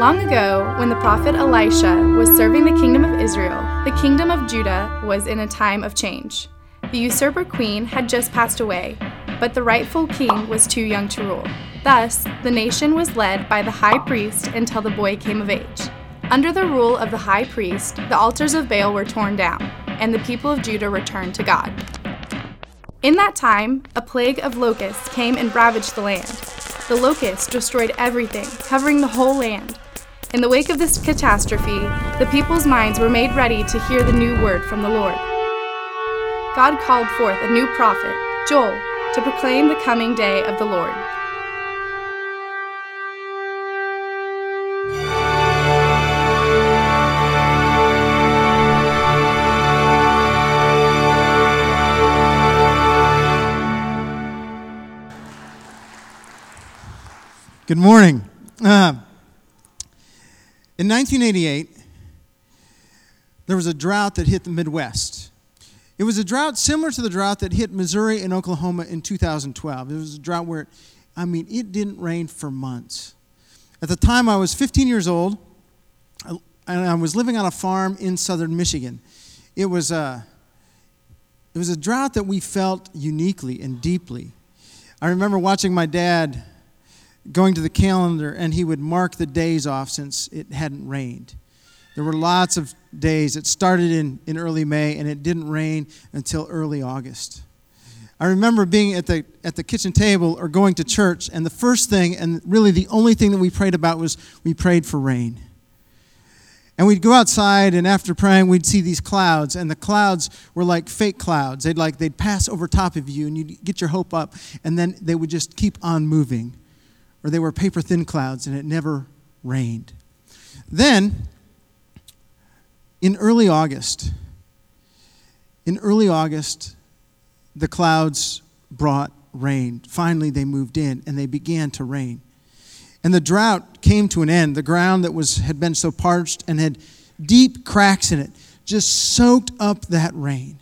Long ago, when the prophet Elisha was serving the kingdom of Israel, the kingdom of Judah was in a time of change. The usurper queen had just passed away, but the rightful king was too young to rule. Thus, the nation was led by the high priest until the boy came of age. Under the rule of the high priest, the altars of Baal were torn down, and the people of Judah returned to God. In that time, a plague of locusts came and ravaged the land. The locusts destroyed everything, covering the whole land. In the wake of this catastrophe, the people's minds were made ready to hear the new word from the Lord. God called forth a new prophet, Joel, to proclaim the coming day of the Lord. Good morning. Uh, in 1988, there was a drought that hit the Midwest. It was a drought similar to the drought that hit Missouri and Oklahoma in 2012. It was a drought where, I mean, it didn't rain for months. At the time, I was 15 years old, and I was living on a farm in southern Michigan. It was a, it was a drought that we felt uniquely and deeply. I remember watching my dad going to the calendar and he would mark the days off since it hadn't rained. There were lots of days. It started in, in early May and it didn't rain until early August. I remember being at the, at the kitchen table or going to church, and the first thing, and really the only thing that we prayed about was we prayed for rain. And we'd go outside, and after praying, we'd see these clouds, and the clouds were like fake clouds. They'd like they'd pass over top of you, and you'd get your hope up, and then they would just keep on moving or they were paper thin clouds and it never rained. Then, in early August, in early August, the clouds brought rain. Finally, they moved in and they began to rain. And the drought came to an end. The ground that was, had been so parched and had deep cracks in it just soaked up that rain.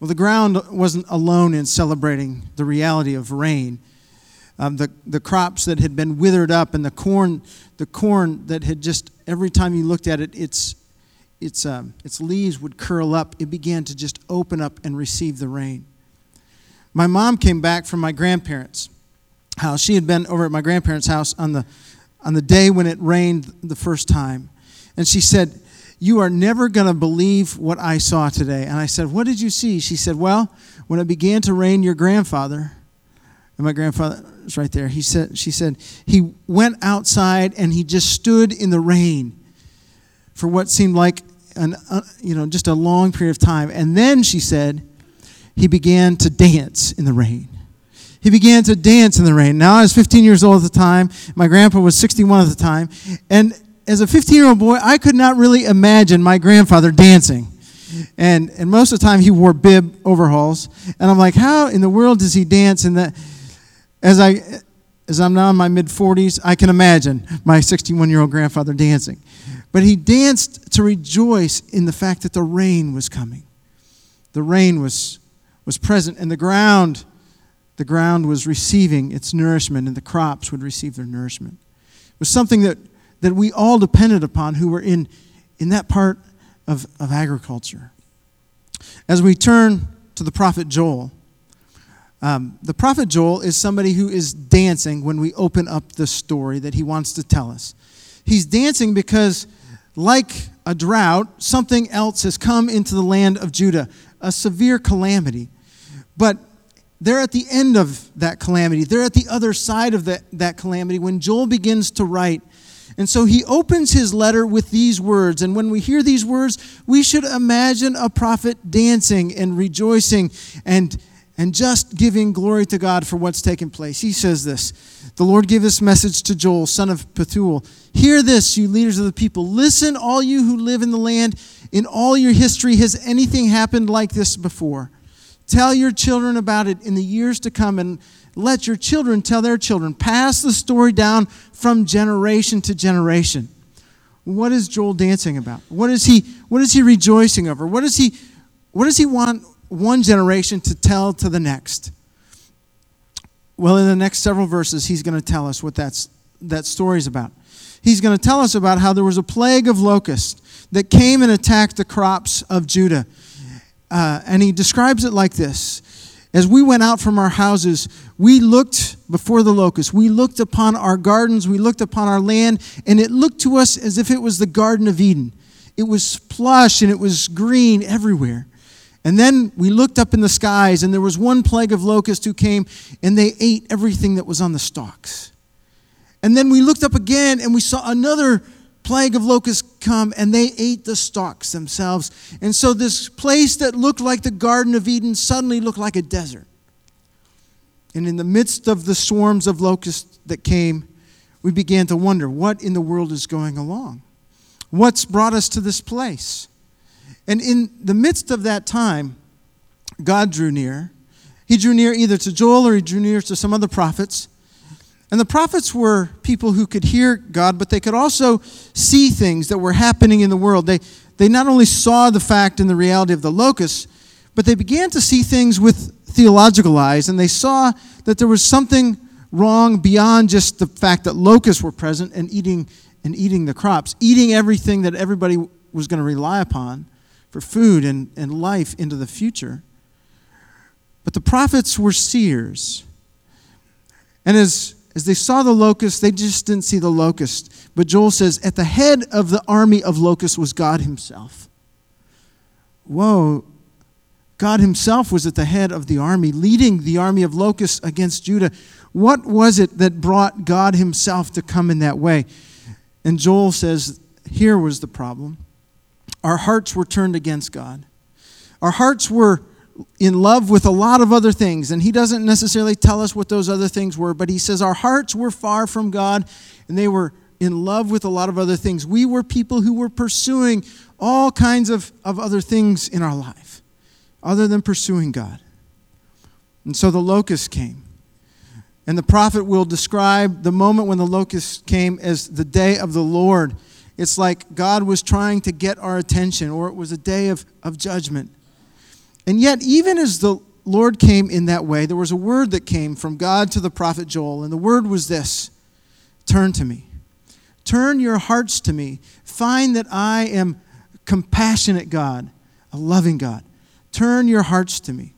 Well, the ground wasn't alone in celebrating the reality of rain um, the, the crops that had been withered up and the corn, the corn that had just, every time you looked at it, its, its, um, its leaves would curl up. It began to just open up and receive the rain. My mom came back from my grandparents' house. She had been over at my grandparents' house on the, on the day when it rained the first time. And she said, You are never going to believe what I saw today. And I said, What did you see? She said, Well, when it began to rain, your grandfather, and my grandfather was right there. He said, she said, he went outside and he just stood in the rain for what seemed like an, uh, you know, just a long period of time. And then she said, he began to dance in the rain. He began to dance in the rain. Now I was 15 years old at the time. My grandpa was 61 at the time. And as a 15 year old boy, I could not really imagine my grandfather dancing. And, and most of the time he wore bib overalls. And I'm like, how in the world does he dance in that? As, I, as I'm now in my mid 40s, I can imagine my 61 year old grandfather dancing. But he danced to rejoice in the fact that the rain was coming. The rain was, was present, and the ground, the ground was receiving its nourishment, and the crops would receive their nourishment. It was something that, that we all depended upon who were in, in that part of, of agriculture. As we turn to the prophet Joel, um, the prophet Joel is somebody who is dancing when we open up the story that he wants to tell us. He's dancing because, like a drought, something else has come into the land of Judah, a severe calamity. But they're at the end of that calamity. They're at the other side of that, that calamity when Joel begins to write. And so he opens his letter with these words. And when we hear these words, we should imagine a prophet dancing and rejoicing and and just giving glory to God for what's taken place. He says this The Lord gave this message to Joel, son of Pethuel. Hear this, you leaders of the people. Listen, all you who live in the land. In all your history, has anything happened like this before? Tell your children about it in the years to come, and let your children tell their children. Pass the story down from generation to generation. What is Joel dancing about? What is he, what is he rejoicing over? What, is he, what does he want one generation to tell to the next? Well, in the next several verses, he's going to tell us what that's, that story is about. He's going to tell us about how there was a plague of locusts that came and attacked the crops of Judah. Uh, and he describes it like this As we went out from our houses, we looked before the locusts. We looked upon our gardens, we looked upon our land, and it looked to us as if it was the Garden of Eden. It was plush and it was green everywhere. And then we looked up in the skies, and there was one plague of locusts who came, and they ate everything that was on the stalks. And then we looked up again, and we saw another plague of locusts come, and they ate the stalks themselves. And so this place that looked like the Garden of Eden suddenly looked like a desert. And in the midst of the swarms of locusts that came, we began to wonder what in the world is going along? What's brought us to this place? And in the midst of that time, God drew near. He drew near either to Joel or he drew near to some other prophets. And the prophets were people who could hear God, but they could also see things that were happening in the world. They, they not only saw the fact and the reality of the locusts, but they began to see things with theological eyes, and they saw that there was something wrong beyond just the fact that locusts were present and eating and eating the crops, eating everything that everybody was going to rely upon for food and, and life into the future. But the prophets were seers. And as, as they saw the locust, they just didn't see the locust. But Joel says, at the head of the army of locusts was God Himself. Whoa, God Himself was at the head of the army, leading the army of locusts against Judah. What was it that brought God Himself to come in that way? And Joel says, here was the problem our hearts were turned against God. Our hearts were in love with a lot of other things, and He doesn't necessarily tell us what those other things were, but He says our hearts were far from God, and they were in love with a lot of other things. We were people who were pursuing all kinds of, of other things in our life other than pursuing God. And so the locust came. And the prophet will describe the moment when the locust came as the day of the Lord. It's like God was trying to get our attention, or it was a day of, of judgment. And yet, even as the Lord came in that way, there was a word that came from God to the prophet Joel, and the word was this Turn to me. Turn your hearts to me. Find that I am compassionate God, a loving God. Turn your hearts to me.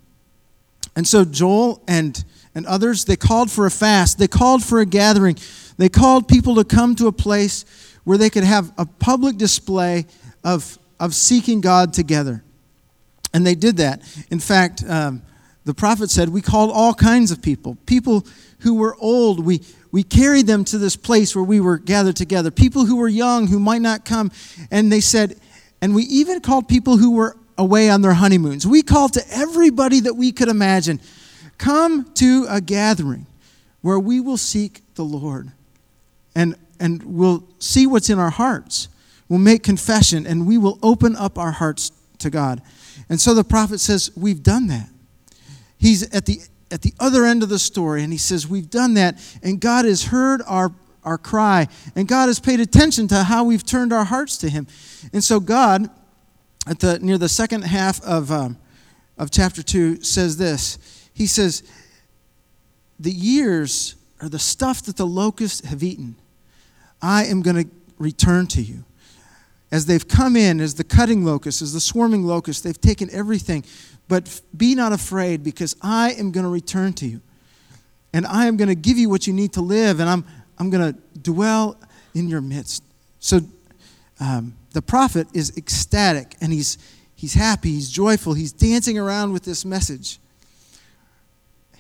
And so Joel and, and others, they called for a fast. They called for a gathering. They called people to come to a place where they could have a public display of, of seeking God together. And they did that. In fact, um, the prophet said, We called all kinds of people. People who were old, we, we carried them to this place where we were gathered together. People who were young, who might not come. And they said, and we even called people who were away on their honeymoons. We called to everybody that we could imagine come to a gathering where we will seek the Lord. And and we'll see what's in our hearts. We'll make confession and we will open up our hearts to God. And so the prophet says, We've done that. He's at the at the other end of the story, and he says, We've done that, and God has heard our, our cry, and God has paid attention to how we've turned our hearts to Him. And so God, at the near the second half of, um, of chapter 2, says this. He says, The years are the stuff that the locusts have eaten I am going to return to you. As they've come in, as the cutting locusts, as the swarming locusts, they've taken everything. But be not afraid, because I am going to return to you. And I am going to give you what you need to live, and I'm, I'm going to dwell in your midst. So um, the prophet is ecstatic, and he's, he's happy, he's joyful, he's dancing around with this message.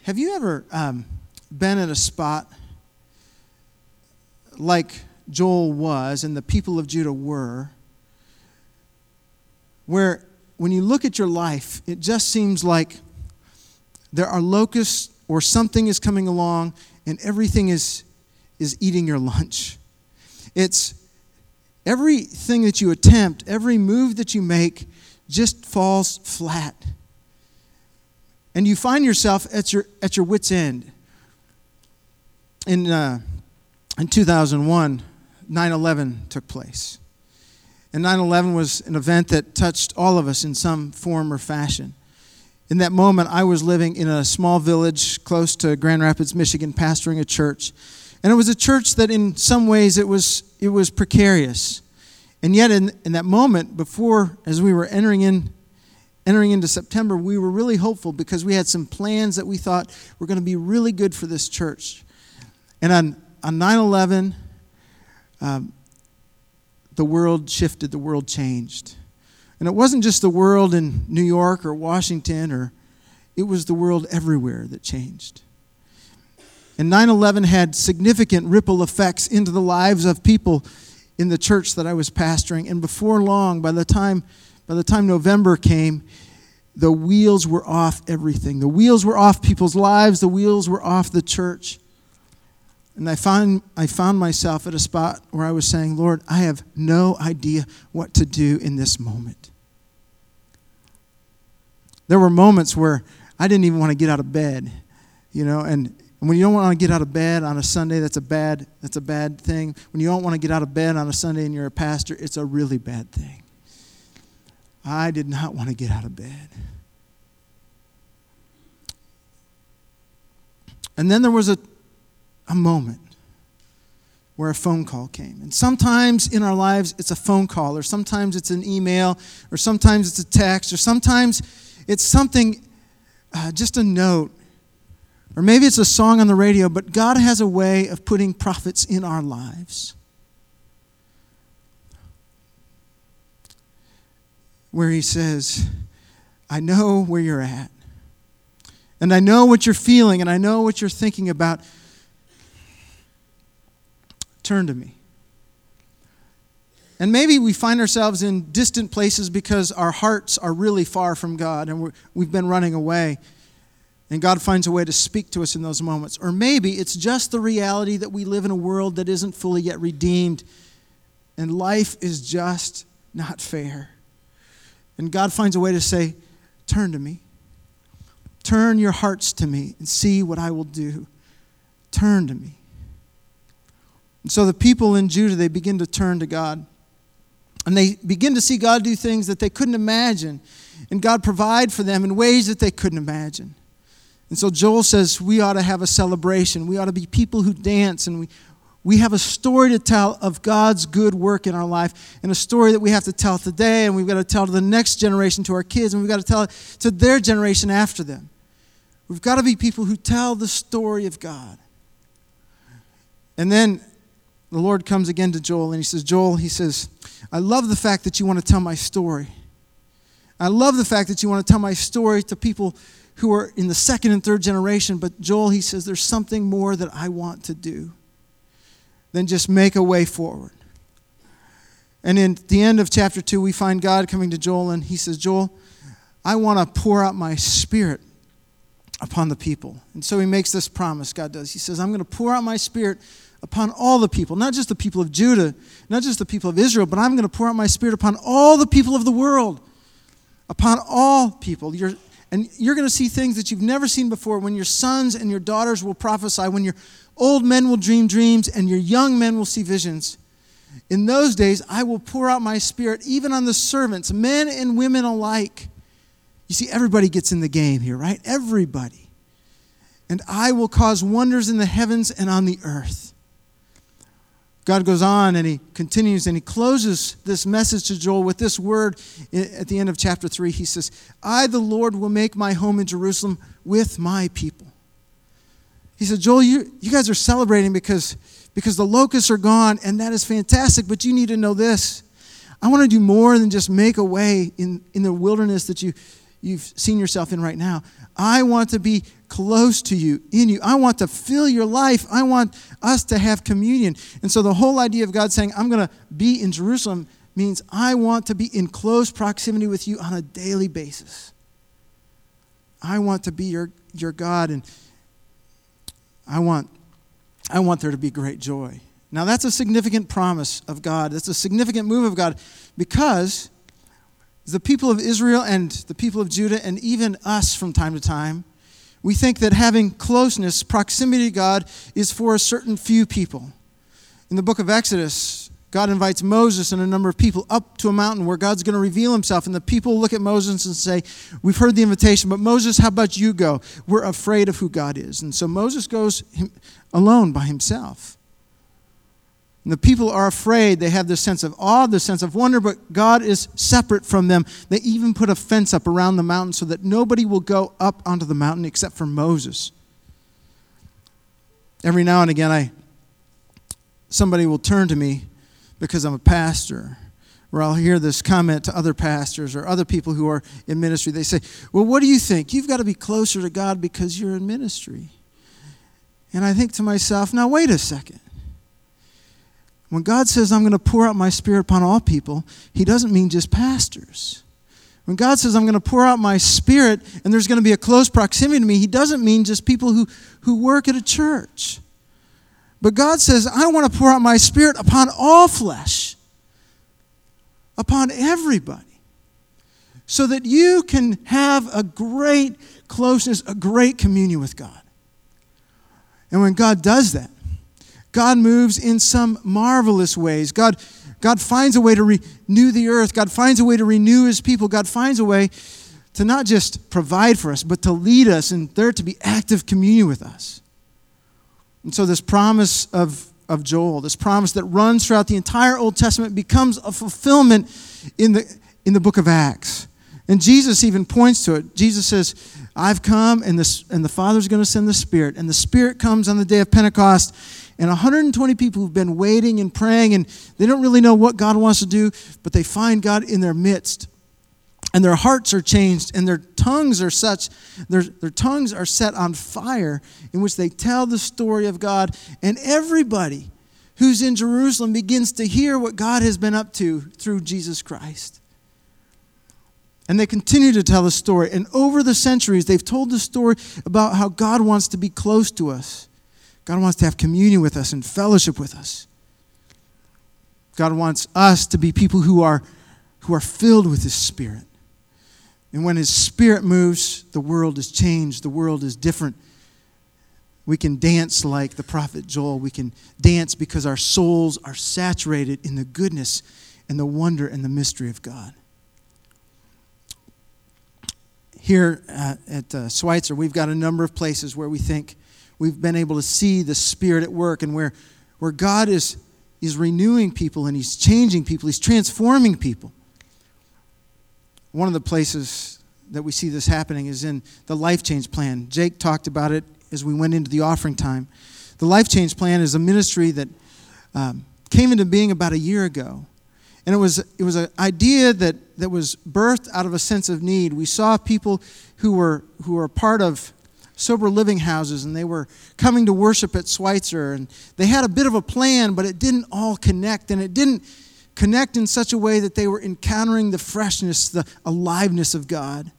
Have you ever um, been at a spot like Joel was and the people of Judah were, where when you look at your life, it just seems like there are locusts or something is coming along and everything is, is eating your lunch. It's everything that you attempt, every move that you make just falls flat. And you find yourself at your, at your wits' end. In, uh, in 2001, 9 11 took place. And 9 11 was an event that touched all of us in some form or fashion. In that moment, I was living in a small village close to Grand Rapids, Michigan, pastoring a church. And it was a church that, in some ways, it was, it was precarious. And yet, in, in that moment, before, as we were entering in, entering into September, we were really hopeful because we had some plans that we thought were going to be really good for this church. And on, on 9 11, um, the world shifted, the world changed. And it wasn't just the world in New York or Washington, or it was the world everywhere that changed. And 9 11 had significant ripple effects into the lives of people in the church that I was pastoring. And before long, by the time, by the time November came, the wheels were off everything. The wheels were off people's lives, the wheels were off the church. And I found, I found myself at a spot where I was saying, Lord, I have no idea what to do in this moment. There were moments where I didn't even want to get out of bed, you know, and when you don't want to get out of bed on a Sunday, that's a bad, that's a bad thing. When you don't want to get out of bed on a Sunday and you're a pastor, it's a really bad thing. I did not want to get out of bed. And then there was a a moment where a phone call came. And sometimes in our lives, it's a phone call, or sometimes it's an email, or sometimes it's a text, or sometimes it's something, uh, just a note, or maybe it's a song on the radio, but God has a way of putting prophets in our lives. Where He says, I know where you're at, and I know what you're feeling, and I know what you're thinking about Turn to me. And maybe we find ourselves in distant places because our hearts are really far from God and we have been running away. And God finds a way to speak to us in those moments. Or maybe it's just the reality that we live in a world that isn't fully yet redeemed and life is just not fair. And God finds a way to say, Turn to me. Turn your hearts to me and see what I will do. Turn to me. And so the people in Judah, they begin to turn to God. And they begin to see God do things that they couldn't imagine. And God provide for them in ways that they couldn't imagine. And so Joel says we ought to have a celebration. We ought to be people who dance and we, we have a story to tell of God's good work in our life and a story that we have to tell today and we've got to tell to the next generation, to our kids, and we've got to tell it to their generation after them. We've got to be people who tell the story of God. And then the Lord comes again to Joel and he says, Joel, he says, I love the fact that you want to tell my story. I love the fact that you want to tell my story to people who are in the second and third generation. But Joel, he says, there's something more that I want to do than just make a way forward. And in the end of chapter 2, we find God coming to Joel and he says, Joel, I want to pour out my spirit upon the people. And so he makes this promise, God does. He says, I'm going to pour out my spirit upon all the people, not just the people of Judah, not just the people of Israel, but I'm going to pour out my spirit upon all the people of the world, upon all people. You're, and you're going to see things that you've never seen before when your sons and your daughters will prophesy, when your old men will dream dreams, and your young men will see visions. In those days, I will pour out my spirit even on the servants, men and women alike. You see, everybody gets in the game here, right? Everybody. And I will cause wonders in the heavens and on the earth. God goes on and he continues and he closes this message to Joel with this word at the end of chapter 3. He says, I, the Lord, will make my home in Jerusalem with my people. He said, Joel, you, you guys are celebrating because, because the locusts are gone, and that is fantastic, but you need to know this. I want to do more than just make a way in, in the wilderness that you, you've seen yourself in right now. I want to be close to you, in you. I want to fill your life. I want us to have communion. And so the whole idea of God saying, I'm going to be in Jerusalem means I want to be in close proximity with you on a daily basis. I want to be your, your God, and I want I want there to be great joy. Now, that's a significant promise of God. That's a significant move of God because the people of Israel and the people of Judah, and even us from time to time, we think that having closeness, proximity to God, is for a certain few people. In the book of Exodus, God invites Moses and a number of people up to a mountain where God's going to reveal himself. And the people look at Moses and say, We've heard the invitation, but Moses, how about you go? We're afraid of who God is. And so Moses goes alone by himself. And the people are afraid. They have this sense of awe, this sense of wonder, but God is separate from them. They even put a fence up around the mountain so that nobody will go up onto the mountain except for Moses. Every now and again, I, somebody will turn to me because I'm a pastor, or I'll hear this comment to other pastors or other people who are in ministry. They say, Well, what do you think? You've got to be closer to God because you're in ministry. And I think to myself, Now, wait a second. When God says, I'm going to pour out my spirit upon all people, He doesn't mean just pastors. When God says, I'm going to pour out my spirit and there's going to be a close proximity to me, He doesn't mean just people who, who work at a church. But God says, I want to pour out my spirit upon all flesh, upon everybody, so that you can have a great closeness, a great communion with God. And when God does that, God moves in some marvelous ways. God, God finds a way to renew the earth. God finds a way to renew his people. God finds a way to not just provide for us, but to lead us and there to be active communion with us. And so, this promise of, of Joel, this promise that runs throughout the entire Old Testament, becomes a fulfillment in the, in the book of Acts. And Jesus even points to it. Jesus says, I've come, and, this, and the Father's going to send the Spirit. And the Spirit comes on the day of Pentecost, and 120 people who've been waiting and praying, and they don't really know what God wants to do, but they find God in their midst. And their hearts are changed, and their tongues are such, their, their tongues are set on fire, in which they tell the story of God. And everybody who's in Jerusalem begins to hear what God has been up to through Jesus Christ. And they continue to tell the story. And over the centuries, they've told the story about how God wants to be close to us. God wants to have communion with us and fellowship with us. God wants us to be people who are, who are filled with His Spirit. And when His Spirit moves, the world is changed, the world is different. We can dance like the prophet Joel. We can dance because our souls are saturated in the goodness and the wonder and the mystery of God. Here at, uh, Schweitzer, we've got a number of places where we think we've been able to see the Spirit at work and where, where God is, is renewing people and He's changing people, He's transforming people. One of the places that we see this happening is in the Life Change Plan. Jake talked about it as we went into the offering time. The Life Change Plan is a ministry that um, came into being about a year ago. And it was, it was an idea that, that was birthed out of a sense of need. We saw people who were, who were part of sober living houses and they were coming to worship at Schweitzer and they had a bit of a plan, but it didn't all connect and it didn't connect in such a way that they were encountering the freshness, the aliveness of God.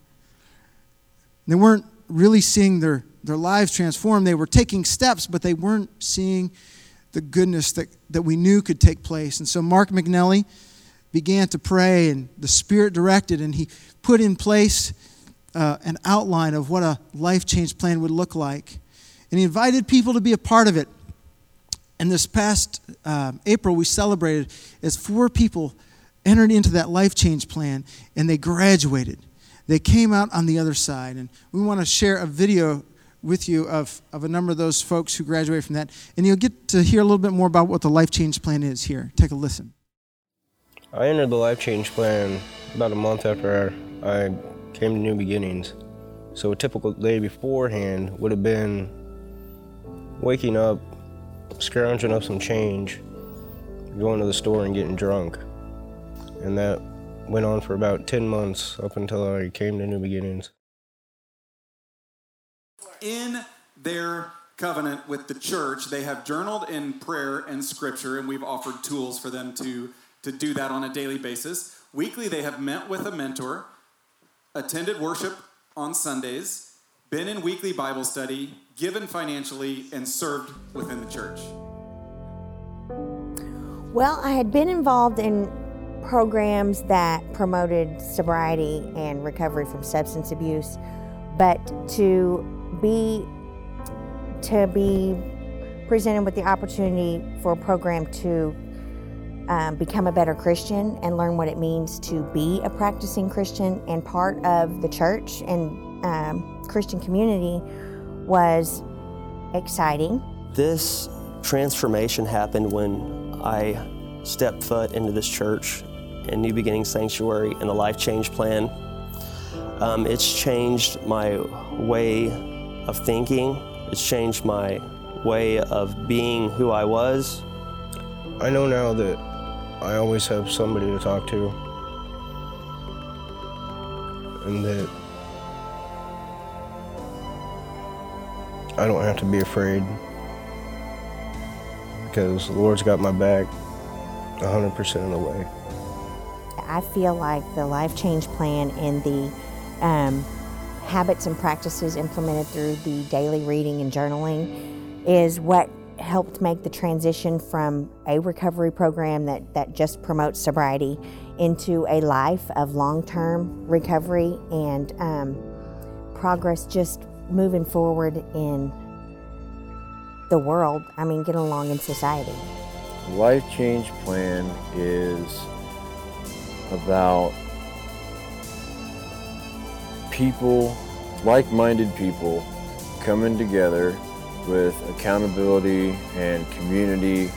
They weren't really seeing their, their lives transformed. They were taking steps, but they weren't seeing the goodness that, that we knew could take place. And so Mark McNelly began to pray, and the Spirit directed, and he put in place uh, an outline of what a life change plan would look like. And he invited people to be a part of it. And this past uh, April, we celebrated as four people entered into that life change plan and they graduated. They came out on the other side. And we want to share a video with you of, of a number of those folks who graduated from that. And you'll get to hear a little bit more about what the life change plan is here. Take a listen. I entered the life change plan about a month after I came to New Beginnings. So a typical day beforehand would have been waking up, scrounging up some change, going to the store and getting drunk. And that went on for about 10 months up until I came to New Beginnings. In their covenant with the church, they have journaled in prayer and scripture, and we've offered tools for them to, to do that on a daily basis. Weekly, they have met with a mentor attended worship on Sundays, been in weekly Bible study, given financially, and served within the church? Well, I had been involved in programs that promoted sobriety and recovery from substance abuse, but to be to be presented with the opportunity for a program to um, become a better Christian and learn what it means to be a practicing Christian and part of the church and um, Christian community was exciting. This transformation happened when I stepped foot into this church in New Beginning Sanctuary and the Life Change Plan. Um, it's changed my way of thinking, it's changed my way of being who I was. I know now that I always have somebody to talk to, and that I don't have to be afraid because the Lord's got my back 100% of the way. I feel like the life change plan and the um, habits and practices implemented through the daily reading and journaling is what helped make the transition from a recovery program that, that just promotes sobriety into a life of long term recovery and um, progress just moving forward in the world. I mean, getting along in society. Life Change Plan is about people, like minded people, coming together with accountability and community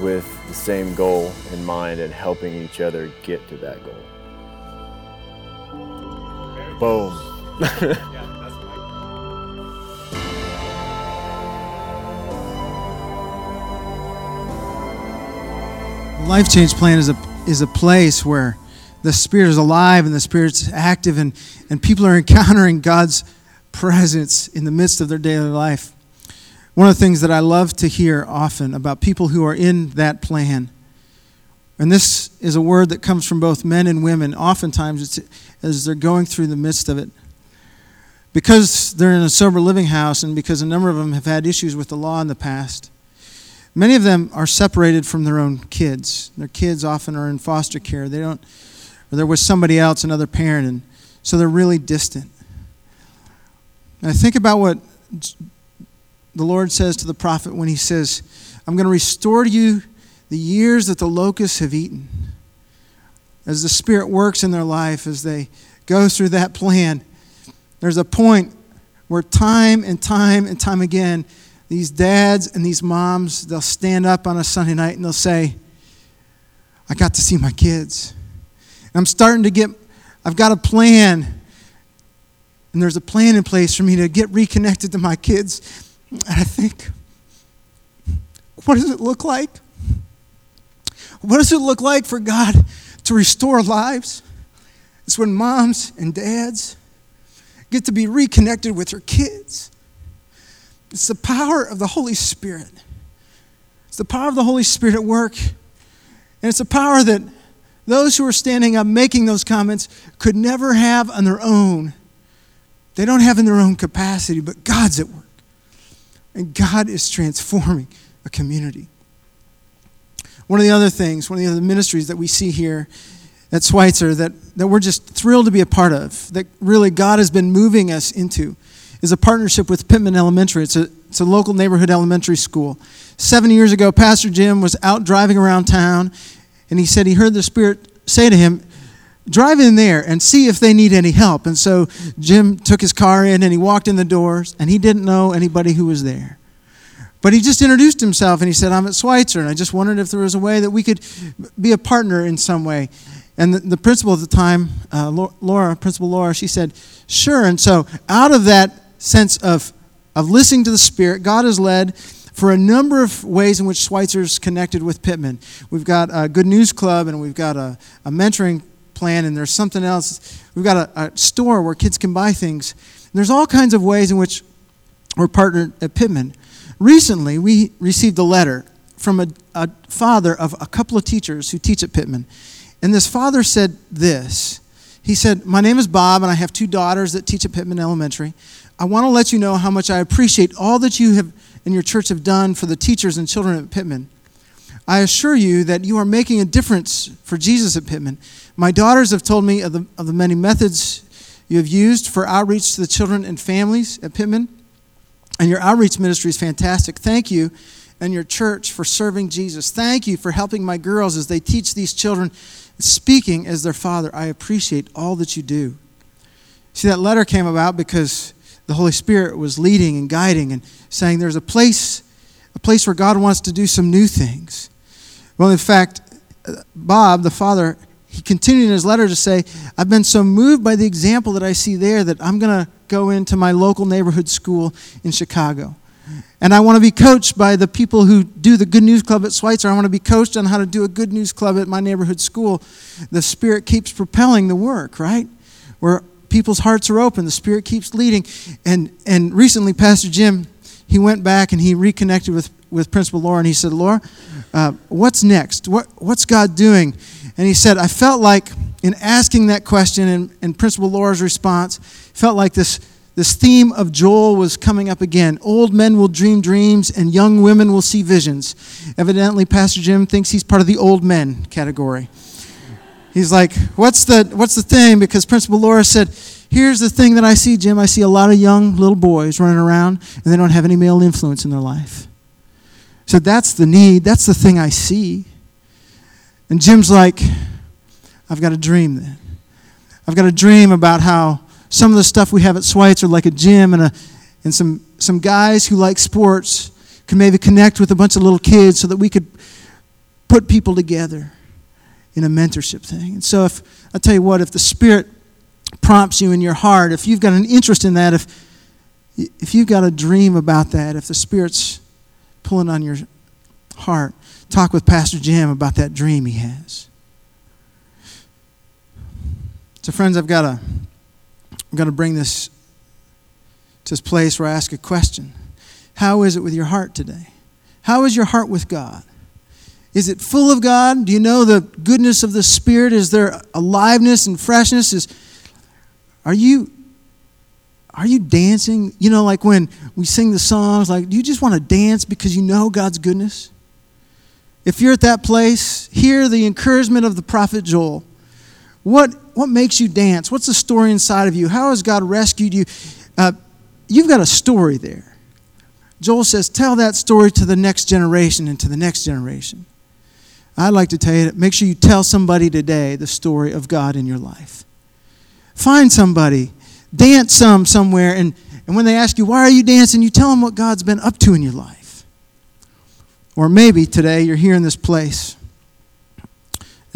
with the same goal in mind and helping each other get to that goal. Boom. Life Change Plan is a, is a place where the Spirit is alive and the Spirit's active, and, and people are encountering God's presence in the midst of their daily life. One of the things that I love to hear often about people who are in that plan, and this is a word that comes from both men and women, oftentimes as they're going through the midst of it. Because they're in a sober living house, and because a number of them have had issues with the law in the past, Many of them are separated from their own kids. Their kids often are in foster care. They don't, or they're with somebody else, another parent, and so they're really distant. And I think about what the Lord says to the prophet when he says, I'm going to restore to you the years that the locusts have eaten. As the Spirit works in their life, as they go through that plan, there's a point where time and time and time again, these dads and these moms, they'll stand up on a Sunday night and they'll say, I got to see my kids. I'm starting to get, I've got a plan. And there's a plan in place for me to get reconnected to my kids. And I think, what does it look like? What does it look like for God to restore lives? It's when moms and dads get to be reconnected with their kids. It's the power of the Holy Spirit. It's the power of the Holy Spirit at work. And it's a power that those who are standing up making those comments could never have on their own. They don't have in their own capacity, but God's at work. And God is transforming a community. One of the other things, one of the other ministries that we see here at Schweitzer that, that we're just thrilled to be a part of, that really God has been moving us into, is a partnership with Pittman Elementary. It's a, it's a local neighborhood elementary school. Seven years ago, Pastor Jim was out driving around town, and he said he heard the Spirit say to him, Drive in there and see if they need any help. And so Jim took his car in and he walked in the doors, and he didn't know anybody who was there. But he just introduced himself and he said, I'm at Schweitzer, and I just wondered if there was a way that we could be a partner in some way. And the, the principal at the time, uh, Laura, Principal Laura, she said, Sure. And so out of that sense of, of listening to the Spirit, God has led for a number of ways in which Schweitzer's connected with Pittman. We've got a Good News Club, and we've got a, a mentoring plan, and there's something else. We've got a, a store where kids can buy things. And there's all kinds of ways in which we're partnered at Pittman. Recently, we received a letter from a, a father of a couple of teachers who teach at Pittman. And this father said this. He said, My name is Bob, and I have two daughters that teach at Pittman Elementary. I want to let you know how much I appreciate all that you have and your church have done for the teachers and children at Pittman. I assure you that you are making a difference for Jesus at Pittman. My daughters have told me of the, of the many methods you have used for outreach to the children and families at Pittman, and your outreach ministry is fantastic. Thank you and your church for serving Jesus. Thank you for helping my girls as they teach these children speaking as their father. I appreciate all that you do. See, that letter came about because the Holy Spirit was leading and guiding and saying there's a place, a place where God wants to do some new things. Well, in fact, uh, Bob, the father, he continued in his letter to say, I've been so moved by the example that I see there that I'm going to go into my local neighborhood school in Chicago. And I want to be coached by the people who do the Good News Club at Schweitzer. I want to be coached on how to do a Good News Club at my neighborhood school. The Spirit keeps propelling the work, right? Where people's hearts are open, the Spirit keeps leading. And, and recently, Pastor Jim, he went back and he reconnected with, with Principal Laura and he said, Laura, uh, what's next? What, what's God doing? And he said, I felt like in asking that question and, and Principal Laura's response, felt like this this theme of Joel was coming up again. Old men will dream dreams and young women will see visions. Evidently, Pastor Jim thinks he's part of the old men category. He's like, what's the, what's the thing? Because Principal Laura said, here's the thing that I see, Jim. I see a lot of young little boys running around and they don't have any male influence in their life. So that's the need. That's the thing I see. And Jim's like, I've got a dream then. I've got a dream about how some of the stuff we have at Schweitzer, like a gym and, a, and some, some guys who like sports, can maybe connect with a bunch of little kids so that we could put people together in a mentorship thing. And so, if I tell you what, if the Spirit prompts you in your heart, if you've got an interest in that, if, if you've got a dream about that, if the Spirit's pulling on your heart, talk with Pastor Jim about that dream he has. So, friends, I've got a I'm going to bring this to this place where I ask a question How is it with your heart today? How is your heart with God? Is it full of God? Do you know the goodness of the Spirit? Is there aliveness and freshness? Is, are you are you dancing? You know, like when we sing the songs, like, do you just want to dance because you know God's goodness? If you're at that place, hear the encouragement of the prophet Joel. What, what makes you dance? What's the story inside of you? How has God rescued you? Uh, you've got a story there. Joel says, Tell that story to the next generation and to the next generation. I'd like to tell you make sure you tell somebody today the story of God in your life. Find somebody, dance some somewhere, and, and when they ask you, Why are you dancing? you tell them what God's been up to in your life. Or maybe today you're here in this place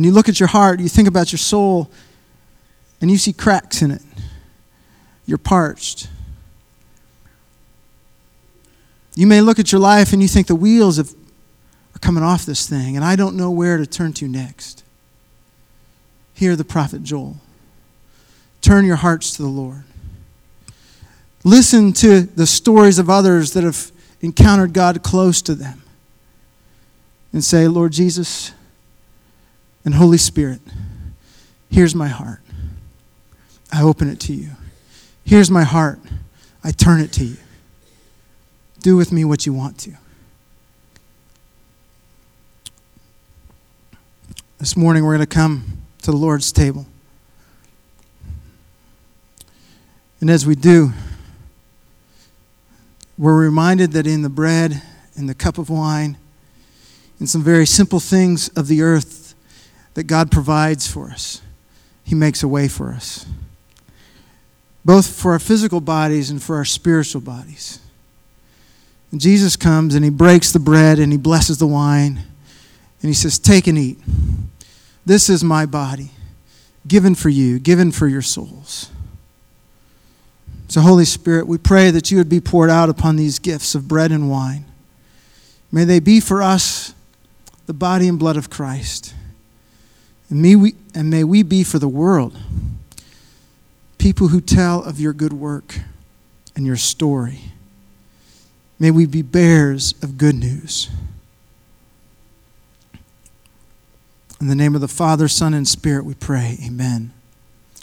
and you look at your heart, you think about your soul, and you see cracks in it. You're parched. You may look at your life and you think the wheels have, are coming off this thing, and I don't know where to turn to next. Hear the prophet Joel. Turn your hearts to the Lord. Listen to the stories of others that have encountered God close to them. And say, Lord Jesus, and Holy Spirit, here's my heart. I open it to you. Here's my heart. I turn it to you. Do with me what you want to. This morning we're going to come to the Lord's table. And as we do, we're reminded that in the bread and the cup of wine and some very simple things of the earth that God provides for us. He makes a way for us, both for our physical bodies and for our spiritual bodies. And Jesus comes and he breaks the bread and he blesses the wine and he says, Take and eat. This is my body, given for you, given for your souls. So, Holy Spirit, we pray that you would be poured out upon these gifts of bread and wine. May they be for us the body and blood of Christ. And may, we, and may we be for the world people who tell of your good work and your story. May we be bearers of good news. In the name of the Father, Son, and Spirit, we pray. Amen.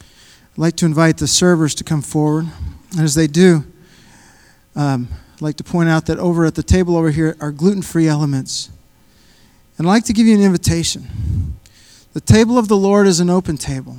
I'd like to invite the servers to come forward. And as they do, Um, I'd like to point out that over at the table over here are gluten free elements. And I'd like to give you an invitation. The table of the Lord is an open table.